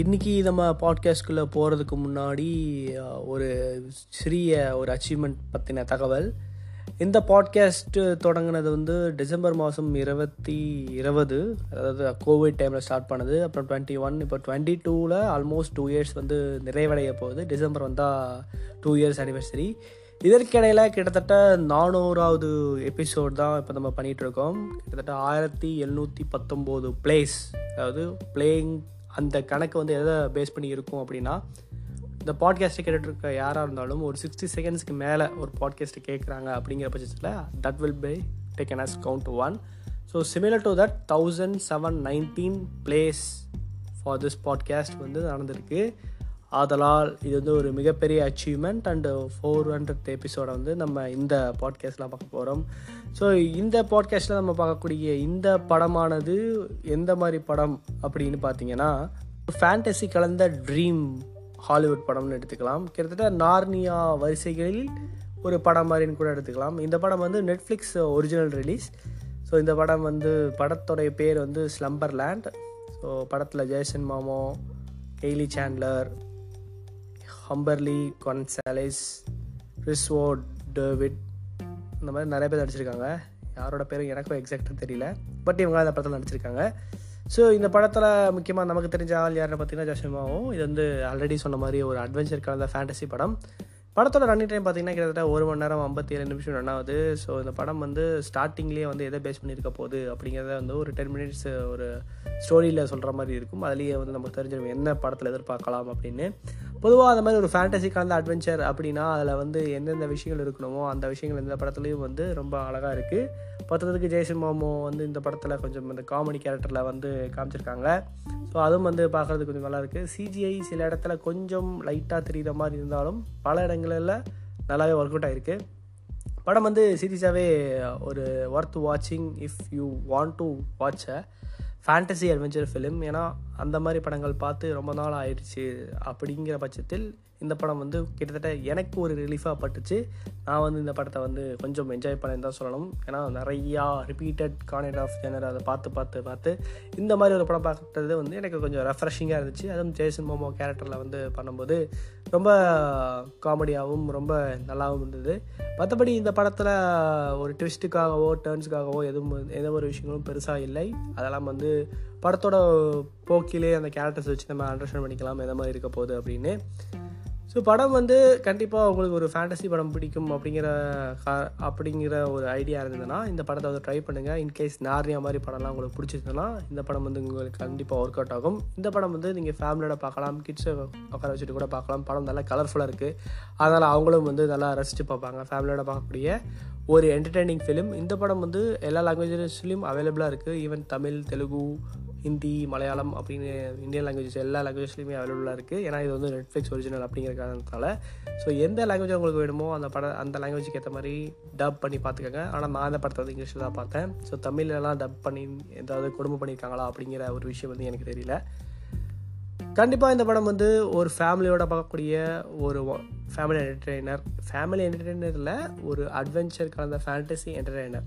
இன்றைக்கி நம்ம பாட்காஸ்ட்குள்ளே போகிறதுக்கு முன்னாடி ஒரு சிறிய ஒரு அச்சீவ்மெண்ட் பற்றின தகவல். இந்த பாட்காஸ்ட்டு தொடங்கினது வந்து டிசம்பர் மாதம் இருபத்தி இருபது அதாவது கோவிட் டைமில் ஸ்டார்ட் பண்ணது. அப்புறம் டுவெண்ட்டி ஒன் இப்போ டுவெண்ட்டி டூவில் ஆல்மோஸ்ட் டூ இயர்ஸ் வந்து நிறைவடைய போகுது. டிசம்பர் வந்தால் டூ இயர்ஸ் அனிவர்சரி இதற்கிடையில் கிட்டத்தட்ட நானூறாவது எபிசோட் தான் இப்போ நம்ம பண்ணிகிட்ருக்கோம் கிட்டத்தட்ட ஆயிரத்தி எழுநூற்றி பத்தொம்போது பிளேஸ் அதாவது பிளேயிங் அந்த கணக்கு வந்து எதை பேஸ் பண்ணி இருக்கும் அப்படின்னா இந்த பாட்காஸ்ட்டை கேட்டுட்ருக்க யாராக இருந்தாலும் ஒரு சிக்ஸ்டி செகண்ட்ஸ்க்கு மேலே ஒரு பாட்காஸ்ட்டை கேட்குறாங்க அப்படிங்கிற பட்சத்தில் that will by take as count one so similar to that thousand seven nineteen plays for this podcast வந்து நடந்திருக்கு. ஆதலால் இது வந்து ஒரு மிகப்பெரிய அச்சீவ்மெண்ட் அண்டு ஃபோர் ஹண்ட்ரட் எபிசோடை வந்து நம்ம இந்த பாட்காஸ்ட்லாம் பார்க்க போகிறோம் ஸோ இந்த பாட்காஸ்ட்டில் நம்ம பார்க்கக்கூடிய இந்த படமானது எந்த மாதிரி படம் அப்படின்னு பார்த்தீங்கன்னா ஃபேண்டசி கலந்த ட்ரீம் ஹாலிவுட் படம்னு எடுத்துக்கலாம். கிட்டத்தட்ட நார்னியா வரிசைகளில் ஒரு படம் மாதிரின்னு கூட எடுத்துக்கலாம். இந்த படம் வந்து நெட்ஃப்ளிக்ஸ் ஒரிஜினல் ரிலீஸ் ஸோ இந்த படம் வந்து படத்தோடைய பேர் வந்து ஸ்லம்பர் லேண்ட் ஸோ படத்தில் Jason Momoa Kyle Chandler Humberly Gonzalez ரிஸ்வோ David இந்த மாதிரி நிறைய பேர் நடிச்சிருக்காங்க. யாரோட பேரும் எனக்கும் எக்ஸாக்டாக தெரியல. பட் இவங்க அந்த படத்தில் நடிச்சிருக்காங்க. ஸோ இந்த படத்தில் முக்கியமாக நமக்கு தெரிஞ்ச ஆள் யாருன்னு பார்த்தீங்கன்னா ஜஷமாவும் இது வந்து ஆல்ரெடி சொன்ன மாதிரி ஒரு அட்வென்ச்சர் கலந்த ஃபேண்டசி படம். படத்தோட ரன்னிங் டைம் பார்த்தீங்கன்னா கிட்டத்தட்ட ஒரு மணி நேரம் ஐம்பத்தி ஏழு நிமிஷம் ரன் ஆகுது. ஸோ இந்த படம் வந்து ஸ்டார்டிங்லேயே வந்து எதை பேஸ் பண்ணியிருக்க போகுது அப்படிங்கிறத வந்து ஒரு டென் மினிட்ஸ் ஒரு ஸ்டோரியில் சொல்கிற மாதிரி இருக்கும். அதுலேயே வந்து நமக்கு தெரிஞ்சிடும் என்ன படத்தில் எதிர்பார்க்கலாம் அப்படின்னு. பொதுவாக அந்த மாதிரி ஒரு ஃபேண்டசி கலந்த அட்வென்ச்சர் அப்படின்னா அதில் வந்து எந்தெந்த விஷயங்கள் இருக்கணுமோ அந்த விஷயங்கள் இந்த படத்துலேயும் வந்து ரொம்ப அழகாக இருக்குது பத்ததுக்கு ஜெய்சன் மாமோ வந்து இந்த படத்தில் கொஞ்சம் இந்த காமெடி கேரக்டரில் வந்து காமிச்சிருக்காங்க. ஸோ அதுவும் வந்து பார்க்குறதுக்கு கொஞ்சம் நல்லாயிருக்கு சிஜிஐ சில இடத்துல கொஞ்சம் லைட்டாக தெரிகிற மாதிரி இருந்தாலும் பல இடங்களில் நல்லாவே ஒர்க் அவுட் ஆகிருக்கு படம் வந்து சீரியஸாகவே ஒரு ஒர்த் வாட்சிங் if you want to watch uh. Fantasy adventure film ஏன்னா அந்த மாதிரி படங்கள் பார்த்து ரொம்ப நாள் ஆயிடுச்சு அப்படிங்கிற பட்சத்தில் இந்த படம் வந்து கிட்டத்தட்ட எனக்கு ஒரு ரிலீஃபாக பட்டுச்சு. நான் வந்து இந்த படத்தை வந்து கொஞ்சம் என்ஜாய் பண்ணேன் தான் சொல்லணும். ஏன்னா நிறையா ரிப்பீட்டட் கானட் ஆஃப் ஜெனர் அதை பார்த்து பார்த்து பார்த்து இந்த மாதிரி ஒரு படம் பார்க்குறது வந்து எனக்கு கொஞ்சம் ரெஃப்ரெஷிங்காக இருந்துச்சு. அதுவும் ஜேசன் மோமோ கேரக்டரில் வந்து பண்ணும்போது ரொம்ப காமெடியாகவும் ரொம்ப நல்லாவும் இருந்தது. மற்றபடி இந்த படத்தில் ஒரு ட்விஸ்ட்டுக்காகவோ டேர்ன்ஸுக்காகவோ எதுவும் எந்த ஒரு விஷயங்களும் பெருசாக இல்லை. அதெல்லாம் வந்து படத்தோட போக்கிலே அந்த கேரக்டர்ஸ் வச்சு நம்ம அண்டர்ஸ்டாண்ட் பண்ணிக்கலாம் எந்த மாதிரி இருக்க போகுது அப்படின்னு. ஸோ படம் வந்து கண்டிப்பாக உங்களுக்கு ஒரு ஃபேண்டசி படம் பிடிக்கும் அப்படிங்கிற அப்படிங்கிற ஒரு ஐடியா இருந்ததுன்னா இந்த படத்தை வந்து ட்ரை பண்ணுங்கள் இன்கேஸ் நார்னியா மாதிரி படம்லாம் உங்களுக்கு பிடிச்சிருந்ததுன்னா இந்த படம் வந்து உங்களுக்கு கண்டிப்பாக ஒர்க் அவுட் ஆகும். இந்த படம் வந்து நீங்கள் ஃபேமிலியோட பார்க்கலாம் கிட்ஸை உட்கார வச்சுட்டு கூட பார்க்கலாம். படம் நல்லா கலர்ஃபுல்லாக இருக்குது அதனால் அவங்களும் வந்து நல்லா ரசித்து பார்ப்பாங்க. ஃபேமிலியோட பார்க்கக்கூடிய ஒரு என்டர்டெய்னிங் ஃபிலிம் இந்த படம் வந்து எல்லா லாங்குவேஜஸ்லேயும் அவைலபிளாக இருக்குது ஈவன் தமிழ் தெலுங்கு ஹிந்தி மலையாளம் அப்படின்னு இந்தியன் லாங்குவேஜஸ் எல்லா லாங்குவேஜ்லையுமே அவைலபிளாக இருக்குது ஏன்னா இது வந்து நெட்ஃப்ளிக்ஸ் ஒரிஜினல் அப்படிங்கிற காரணத்தால் ஸோ எந்த லாங்குவேஜ் உங்களுக்கு வேணுமோ அந்த படம் அந்த லாங்குவேஜுக்கு ஏற்ற மாதிரி டப் பண்ணி பார்த்துக்கோங்க. ஆனால் நான் அந்த படத்தை வந்து இங்கிலீஷில் தான் பார்த்தேன். ஸோ தமிழ்லலாம் டப் பண்ணி ஏதாவது கொடுமை பண்ணியிருக்காங்களா அப்படிங்கிற ஒரு விஷயம் வந்து எனக்கு தெரியல. கண்டிப்பாக இந்த படம் வந்து ஒரு ஃபேமிலியோட பார்க்கக்கூடிய ஒரு ஃபேமிலி என்டர்டெய்னர் ஃபேமிலி என்டர்டெய்னரில் ஒரு அட்வென்ச்சர் கலந்த ஃபேண்டசி என்டர்டெய்னர்